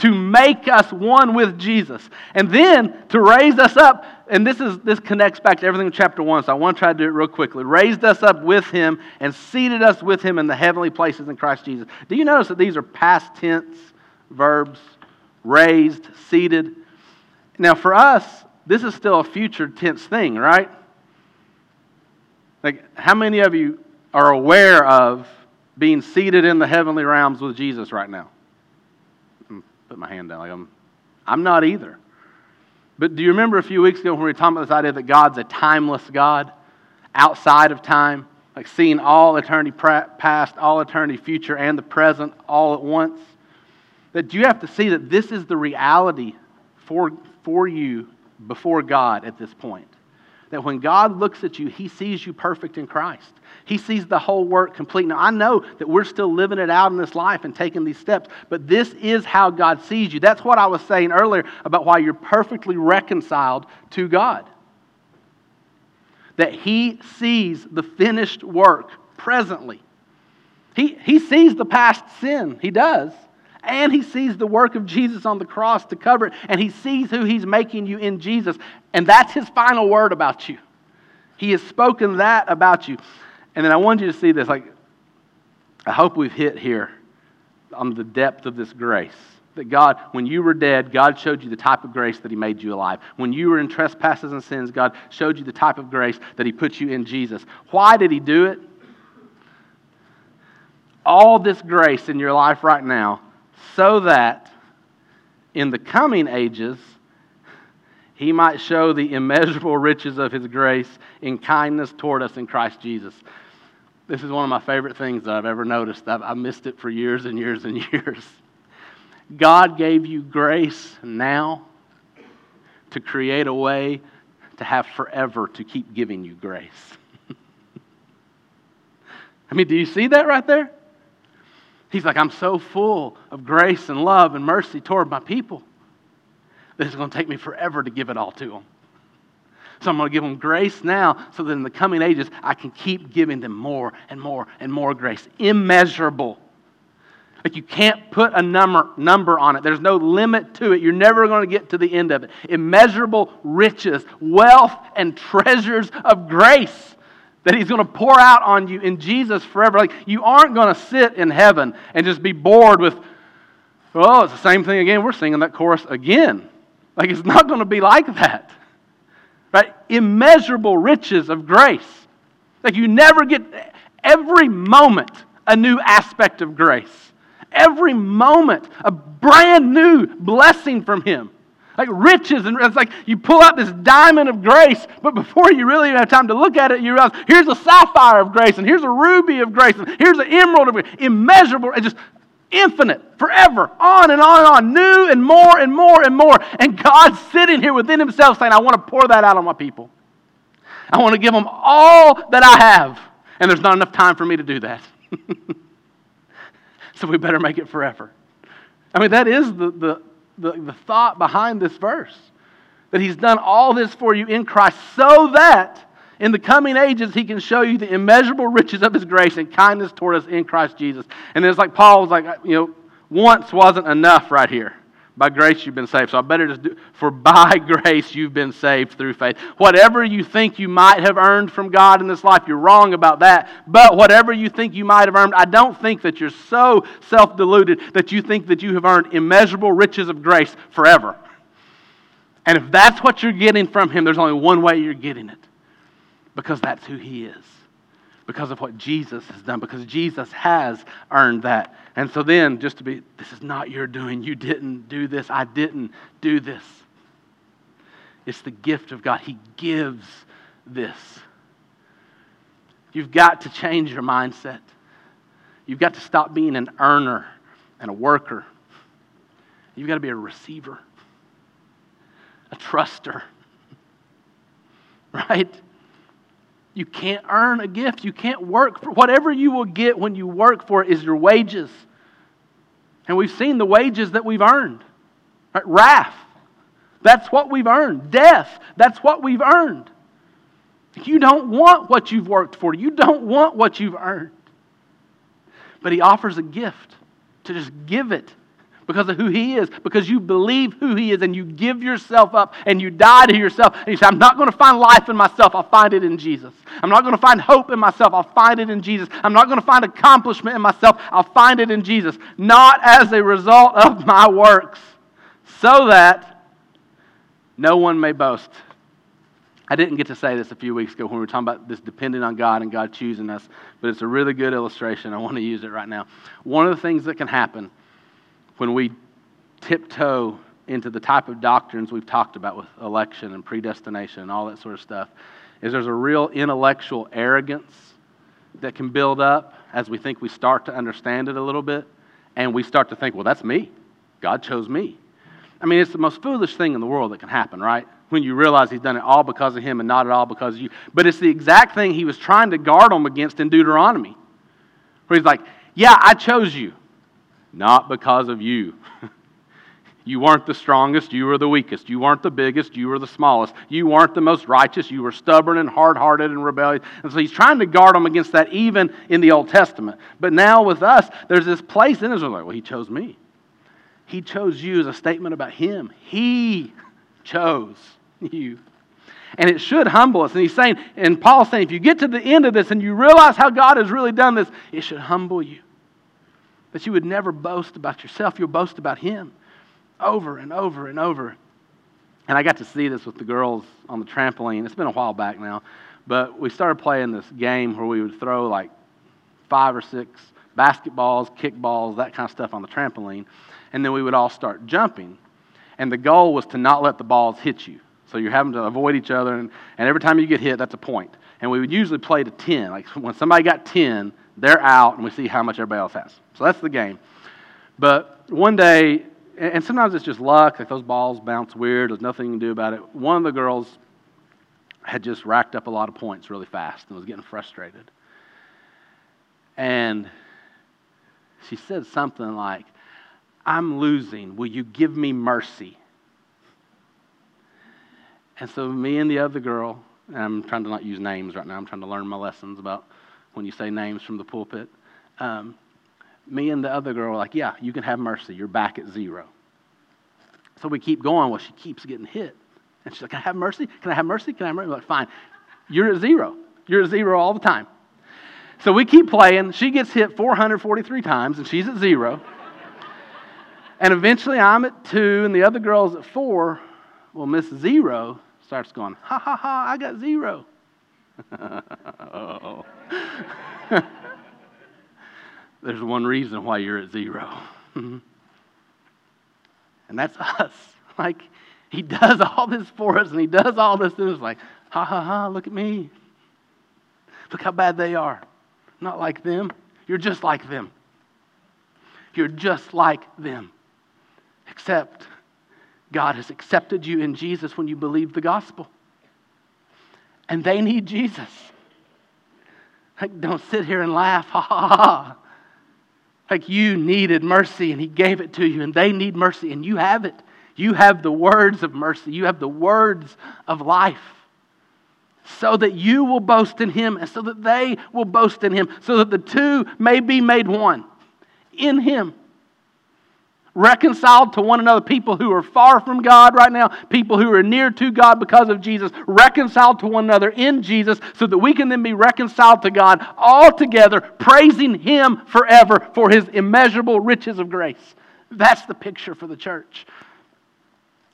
to make us one with Jesus. And then to raise us up, and this is this connects back to everything in chapter 1, so I want to try to do it real quickly. Raised us up with him and seated us with him in the heavenly places in Christ Jesus. Do you notice that these are past tense verbs? Raised, seated. Now for us, this is still a future tense thing, right? Like, how many of you are aware of being seated in the heavenly realms with Jesus right now? Put my hand down. Like I'm, I'm not either. But do you remember a few weeks ago when we were talking about this idea that God's a timeless God, outside of time, like seeing all eternity past, all eternity future, and the present all at once? That you have to see that this is the reality for, for you before God at this point. That when God looks at you, he sees you perfect in Christ. He sees the whole work complete. Now, I know that we're still living it out in this life and taking these steps, but this is how God sees you. That's what I was saying earlier about why you're perfectly reconciled to God. That He sees the finished work presently. He, he sees the past sin, He does, and he sees the work of Jesus on the cross to cover it, and he sees who he's making you in Jesus. And that's his final word about you. He has spoken that about you. And then I want you to see this. Like, I hope we've hit here on the depth of this grace. That God, when you were dead, God showed you the type of grace that He made you alive. When you were in trespasses and sins, God showed you the type of grace that He put you in Jesus. Why did He do it? All this grace in your life right now, so that in the coming ages, He might show the immeasurable riches of His grace in kindness toward us in Christ Jesus. This is one of my favorite things that I've ever noticed. I've, I missed it for years and years and years. God gave you grace now to create a way to have forever to keep giving you grace. I mean, do you see that right there? He's like, I'm so full of grace and love and mercy toward my people that it's going to take me forever to give it all to them. So I'm going to give them grace now so that in the coming ages I can keep giving them more and more and more grace. Immeasurable like you can't put a number, number on it. There's no limit to it. You're never going to get to the end of it. Immeasurable riches, wealth, and treasures of grace that He's going to pour out on you in Jesus forever. Like you aren't going to sit in heaven and just be bored with, oh, it's the same thing again. We're singing that chorus again. Like it's not going to be like that. Right? Immeasurable riches of grace. Like you never get every moment a new aspect of grace every moment a brand new blessing from Him. Like riches, and it's like you pull out this diamond of grace, but before you really have time to look at it, you realize here's a sapphire of grace, and here's a ruby of grace, and here's an emerald of grace, immeasurable, and just infinite, forever, on and on and on, new and more and more and more. And God's sitting here within Himself saying, I want to pour that out on my people. I want to give them all that I have. And there's not enough time for me to do that. so we better make it forever. I mean, that is the, the, the, the, thought behind this verse. That he's done all this for you in Christ so that in the coming ages he can show you the immeasurable riches of his grace and kindness toward us in Christ Jesus. And it's like Paul was like, you know, once wasn't enough right here. By grace you've been saved. So I better just do, for by grace you've been saved through faith. Whatever you think you might have earned from God in this life, you're wrong about that. But whatever you think you might have earned, I don't think that you're so self deluded that you think that you have earned immeasurable riches of grace forever. And if that's what you're getting from Him, there's only one way you're getting it because that's who He is because of what Jesus has done, because Jesus has earned that. And so then, just to be, this is not your doing. You didn't do this. I didn't do this. It's the gift of God. He gives this. You've got to change your mindset. You've got to stop being an earner and a worker. You've got to be a receiver, a truster, right? You can't earn a gift. You can't work for whatever you will get when you work for it is your wages. And we've seen the wages that we've earned. Right? Wrath. That's what we've earned. Death. That's what we've earned. You don't want what you've worked for. You don't want what you've earned. But he offers a gift to just give it because of who He is, because you believe who He is, and you give yourself up and you die to yourself. And you say, I'm not going to find life in myself, I'll find it in Jesus. I'm not going to find hope in myself, I'll find it in Jesus. I'm not going to find accomplishment in myself, I'll find it in Jesus. Not as a result of my works, so that no one may boast. I didn't get to say this a few weeks ago when we were talking about this depending on God and God choosing us, but it's a really good illustration. I want to use it right now. One of the things that can happen when we tiptoe into the type of doctrines we've talked about with election and predestination and all that sort of stuff is there's a real intellectual arrogance that can build up as we think we start to understand it a little bit and we start to think well that's me. God chose me. I mean it's the most foolish thing in the world that can happen right? When you realize he's done it all because of him and not at all because of you. But it's the exact thing he was trying to guard them against in deuteronomy. Where he's like yeah i chose you not because of you. You weren't the strongest, you were the weakest. You weren't the biggest, you were the smallest. You weren't the most righteous, you were stubborn and hard hearted and rebellious. And so he's trying to guard them against that even in the Old Testament. But now with us, there's this place in Israel like, well, he chose me. He chose you as a statement about Him. He chose you. And it should humble us. And he's saying, and Paul's saying, if you get to the end of this and you realize how God has really done this, it should humble you. That you would never boast about yourself, you'll boast about Him over and over and over. And I got to see this with the girls on the trampoline. It's been a while back now. But we started playing this game where we would throw like five or six basketballs, kickballs, that kind of stuff on the trampoline. And then we would all start jumping. And the goal was to not let the balls hit you. So you're having to avoid each other. And, and every time you get hit, that's a point. And we would usually play to 10. Like when somebody got 10, they're out, and we see how much everybody else has. So that's the game. But one day, and sometimes it's just luck, like those balls bounce weird, there's nothing you can do about it. One of the girls had just racked up a lot of points really fast and was getting frustrated. And she said something like, I'm losing. Will you give me mercy? And so, me and the other girl, and I'm trying to not use names right now, I'm trying to learn my lessons about when you say names from the pulpit. Um, me and the other girl were like, Yeah, you can have mercy. You're back at zero. So we keep going. Well, she keeps getting hit. And she's like, Can I have mercy? Can I have mercy? Can I have mercy? I'm like, Fine. You're at zero. You're at zero all the time. So we keep playing. She gets hit 443 times, and she's at zero. and eventually I'm at two, and the other girl's at four. Well, Miss Zero starts going, Ha ha ha, I got zero. Oh. There's one reason why you're at zero. and that's us. Like, he does all this for us, and he does all this, and it's like, ha ha ha, look at me. Look how bad they are. Not like them. You're just like them. You're just like them. Except God has accepted you in Jesus when you believe the gospel. And they need Jesus. Like, don't sit here and laugh. Ha ha ha. Like you needed mercy and He gave it to you, and they need mercy, and you have it. You have the words of mercy, you have the words of life. So that you will boast in Him, and so that they will boast in Him, so that the two may be made one in Him reconciled to one another, people who are far from God right now, people who are near to God because of Jesus, reconciled to one another in Jesus, so that we can then be reconciled to God all together, praising Him forever for His immeasurable riches of grace. That's the picture for the church.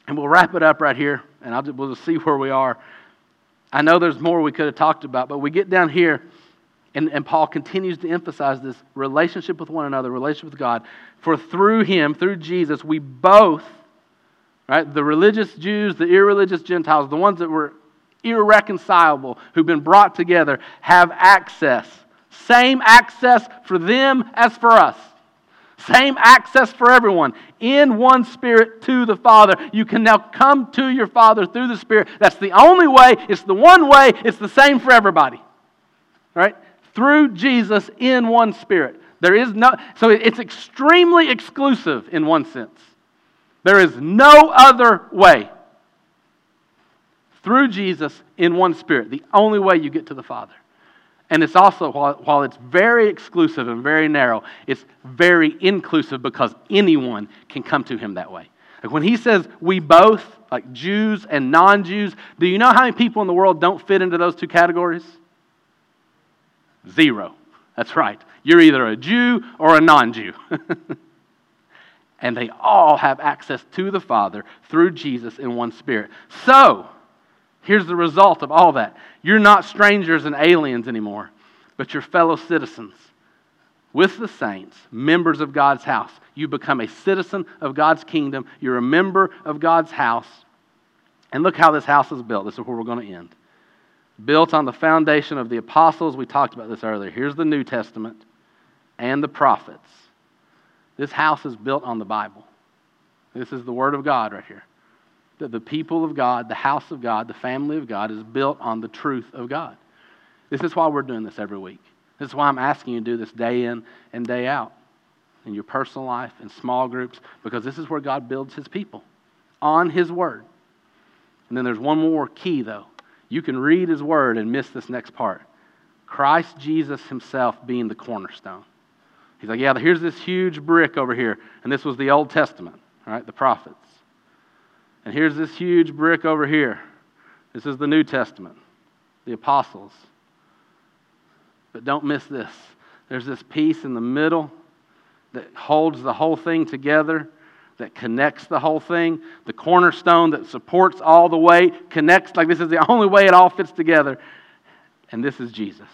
And we'll wrap it up right here, and I'll just, we'll just see where we are. I know there's more we could have talked about, but we get down here. And, and Paul continues to emphasize this relationship with one another, relationship with God. For through him, through Jesus, we both, right, the religious Jews, the irreligious Gentiles, the ones that were irreconcilable, who've been brought together, have access. Same access for them as for us. Same access for everyone. In one Spirit to the Father. You can now come to your Father through the Spirit. That's the only way. It's the one way. It's the same for everybody. Right? Through Jesus in one spirit. There is no, so it's extremely exclusive in one sense. There is no other way. Through Jesus in one spirit, the only way you get to the Father. And it's also, while, while it's very exclusive and very narrow, it's very inclusive because anyone can come to him that way. Like when he says we both, like Jews and non Jews, do you know how many people in the world don't fit into those two categories? Zero. That's right. You're either a Jew or a non Jew. and they all have access to the Father through Jesus in one Spirit. So, here's the result of all that you're not strangers and aliens anymore, but you're fellow citizens with the saints, members of God's house. You become a citizen of God's kingdom, you're a member of God's house. And look how this house is built. This is where we're going to end built on the foundation of the apostles. We talked about this earlier. Here's the New Testament and the prophets. This house is built on the Bible. This is the Word of God right here. That the people of God, the house of God, the family of God is built on the truth of God. This is why we're doing this every week. This is why I'm asking you to do this day in and day out in your personal life, in small groups, because this is where God builds his people on his word. And then there's one more key, though. You can read his word and miss this next part Christ Jesus himself being the cornerstone. He's like, yeah, here's this huge brick over here. And this was the Old Testament, right? The prophets. And here's this huge brick over here. This is the New Testament, the apostles. But don't miss this. There's this piece in the middle that holds the whole thing together, that connects the whole thing, the cornerstone that supports all the way, connects like this is the only way it all fits together. And this is Jesus.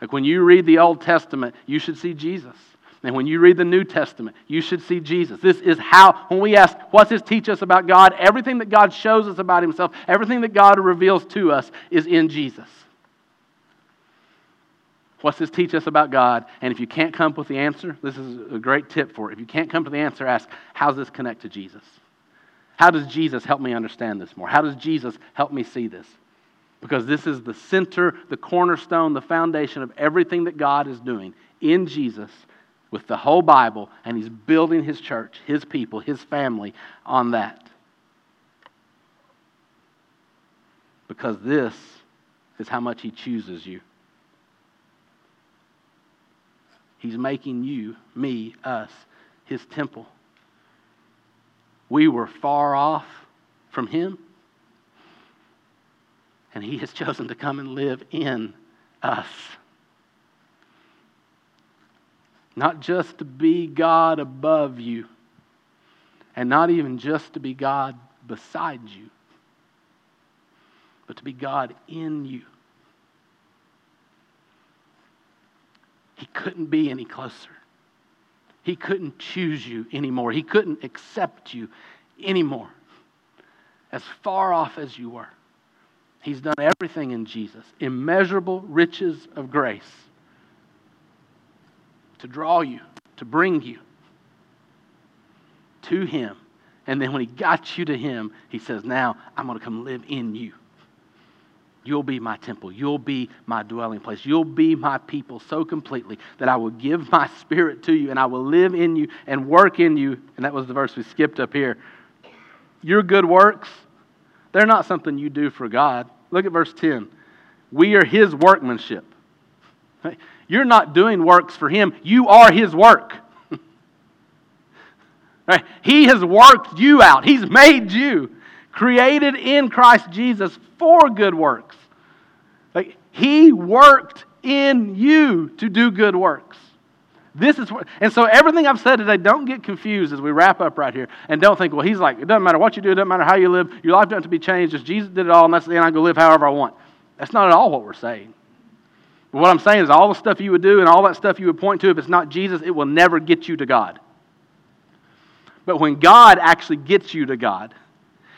Like when you read the Old Testament, you should see Jesus. And when you read the New Testament, you should see Jesus. This is how, when we ask, what's this teach us about God? Everything that God shows us about Himself, everything that God reveals to us is in Jesus. What's this teach us about God? And if you can't come up with the answer, this is a great tip for it. If you can't come to the answer, ask, how does this connect to Jesus? How does Jesus help me understand this more? How does Jesus help me see this? Because this is the center, the cornerstone, the foundation of everything that God is doing in Jesus with the whole Bible, and He's building His church, His people, His family on that. Because this is how much He chooses you. He's making you, me, us, His temple. We were far off from Him and He has chosen to come and live in us. Not just to be God above you, and not even just to be God beside you, but to be God in you. He couldn't be any closer. He couldn't choose you anymore. He couldn't accept you anymore. As far off as you were. He's done everything in Jesus, immeasurable riches of grace to draw you, to bring you to Him. And then when He got you to Him, He says, Now I'm going to come live in you. You'll be my temple. You'll be my dwelling place. You'll be my people so completely that I will give my spirit to you and I will live in you and work in you. And that was the verse we skipped up here. Your good works they're not something you do for God. Look at verse 10. We are His workmanship. You're not doing works for Him, you are His work. He has worked you out, He's made you, created in Christ Jesus for good works. Like, he worked in you to do good works. This is what, and so everything I've said today, don't get confused as we wrap up right here. And don't think, well, he's like, it doesn't matter what you do, it doesn't matter how you live, your life doesn't have to be changed. Just Jesus did it all, and that's the end. I go live however I want. That's not at all what we're saying. But what I'm saying is, all the stuff you would do and all that stuff you would point to, if it's not Jesus, it will never get you to God. But when God actually gets you to God,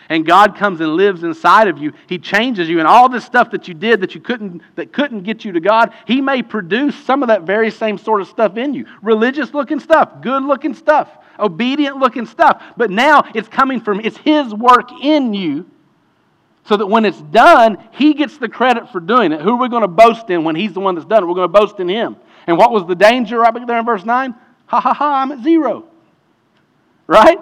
and God comes and lives inside of you, He changes you, and all this stuff that you did that you couldn't that couldn't get you to God, He may produce some of that very same sort of stuff in you. Religious looking stuff, good looking stuff, obedient looking stuff. But now it's coming from it's His work in you. So that when it's done, he gets the credit for doing it. Who are we going to boast in when he's the one that's done it? We're going to boast in him. And what was the danger right there in verse 9? Ha ha ha, I'm at zero. Right?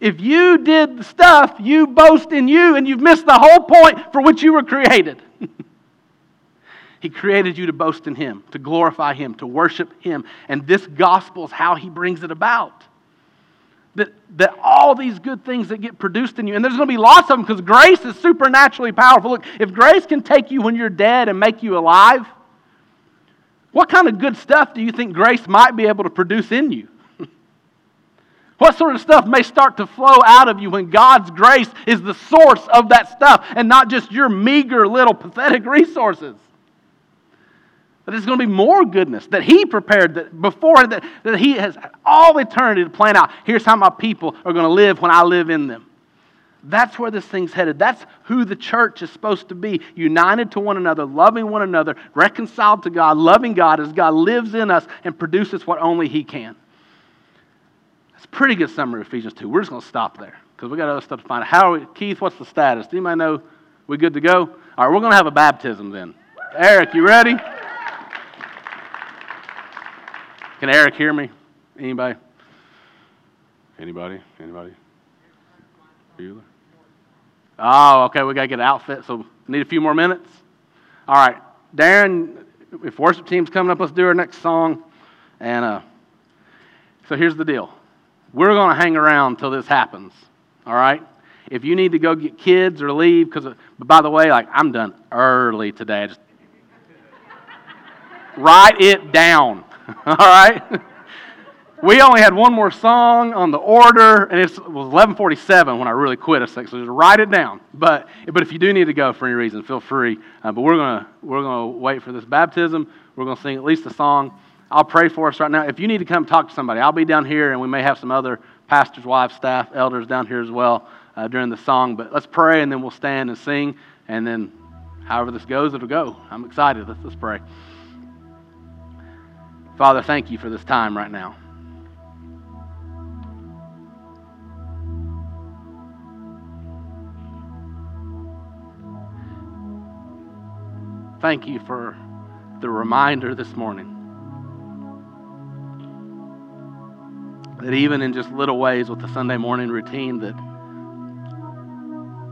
If you did stuff, you boast in you, and you've missed the whole point for which you were created. he created you to boast in Him, to glorify Him, to worship Him. And this gospel is how He brings it about. That, that all these good things that get produced in you, and there's going to be lots of them because grace is supernaturally powerful. Look, if grace can take you when you're dead and make you alive, what kind of good stuff do you think grace might be able to produce in you? What sort of stuff may start to flow out of you when God's grace is the source of that stuff and not just your meager little pathetic resources? That there's going to be more goodness that He prepared that before that, that He has all eternity to plan out. Here's how my people are going to live when I live in them. That's where this thing's headed. That's who the church is supposed to be united to one another, loving one another, reconciled to God, loving God as God lives in us and produces what only He can pretty good summary of Ephesians 2. We're just going to stop there because we got other stuff to find out. How are we, Keith, what's the status? Do anybody know we good to go? All right, we're going to have a baptism then. Eric, you ready? Can Eric hear me? Anybody? Anybody? Anybody? Bueller? Oh, okay. We got to get an outfit, so need a few more minutes. All right, Darren. If worship team's coming up, let's do our next song. And uh, so here's the deal we're going to hang around until this happens, all right? If you need to go get kids or leave, because, but by the way, like I'm done early today. Just write it down, all right? we only had one more song on the order, and it was 11:47 when I really quit. So just write it down. But but if you do need to go for any reason, feel free. Uh, but we're gonna we're gonna wait for this baptism. We're gonna sing at least a song. I'll pray for us right now. If you need to come talk to somebody, I'll be down here, and we may have some other pastors' wives, staff, elders down here as well uh, during the song. But let's pray, and then we'll stand and sing, and then however this goes, it'll go. I'm excited. Let's, let's pray. Father, thank you for this time right now. Thank you for the reminder this morning that even in just little ways with the Sunday morning routine that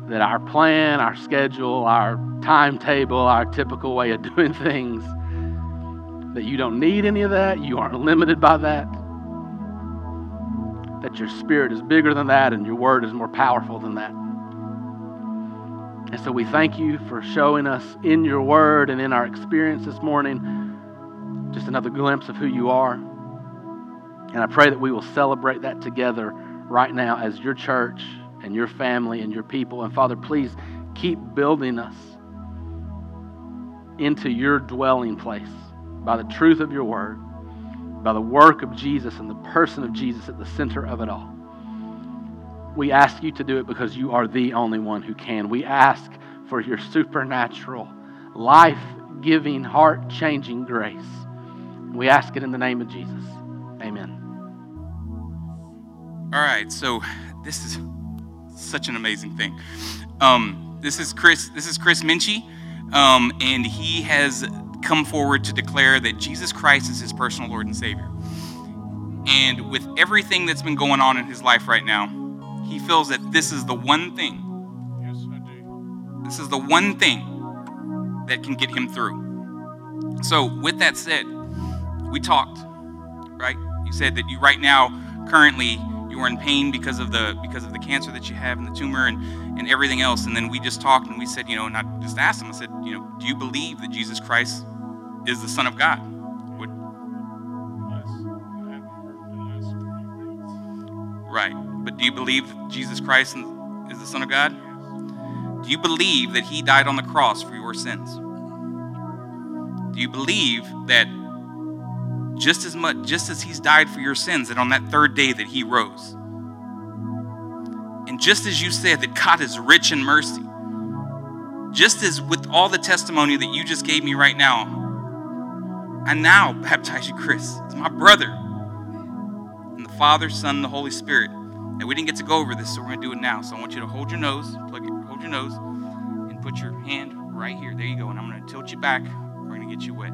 that our plan, our schedule, our timetable, our typical way of doing things that you don't need any of that, you aren't limited by that. That your spirit is bigger than that and your word is more powerful than that. And so we thank you for showing us in your word and in our experience this morning just another glimpse of who you are. And I pray that we will celebrate that together right now as your church and your family and your people. And Father, please keep building us into your dwelling place by the truth of your word, by the work of Jesus and the person of Jesus at the center of it all. We ask you to do it because you are the only one who can. We ask for your supernatural, life giving, heart changing grace. We ask it in the name of Jesus. Amen. All right, so this is such an amazing thing. Um, this is Chris. This is Chris Minchie, um, and he has come forward to declare that Jesus Christ is his personal Lord and Savior. And with everything that's been going on in his life right now, he feels that this is the one thing. Yes, I do. This is the one thing that can get him through. So, with that said, we talked, right? You said that you right now, currently, you are in pain because of the because of the cancer that you have and the tumor and, and everything else. And then we just talked and we said, you know, and I just asked him, I said, you know, do you believe that Jesus Christ is the Son of God? Would, right. But do you believe that Jesus Christ is the Son of God? Do you believe that He died on the cross for your sins? Do you believe that just as much, just as He's died for your sins, and on that third day that He rose? And just as you said that God is rich in mercy, just as with all the testimony that you just gave me right now, I now baptize you, Chris, as my brother. And the Father, Son, and the Holy Spirit. And we didn't get to go over this, so we're going to do it now. So I want you to hold your nose, plug it, hold your nose, and put your hand right here. There you go. And I'm going to tilt you back. We're going to get you wet.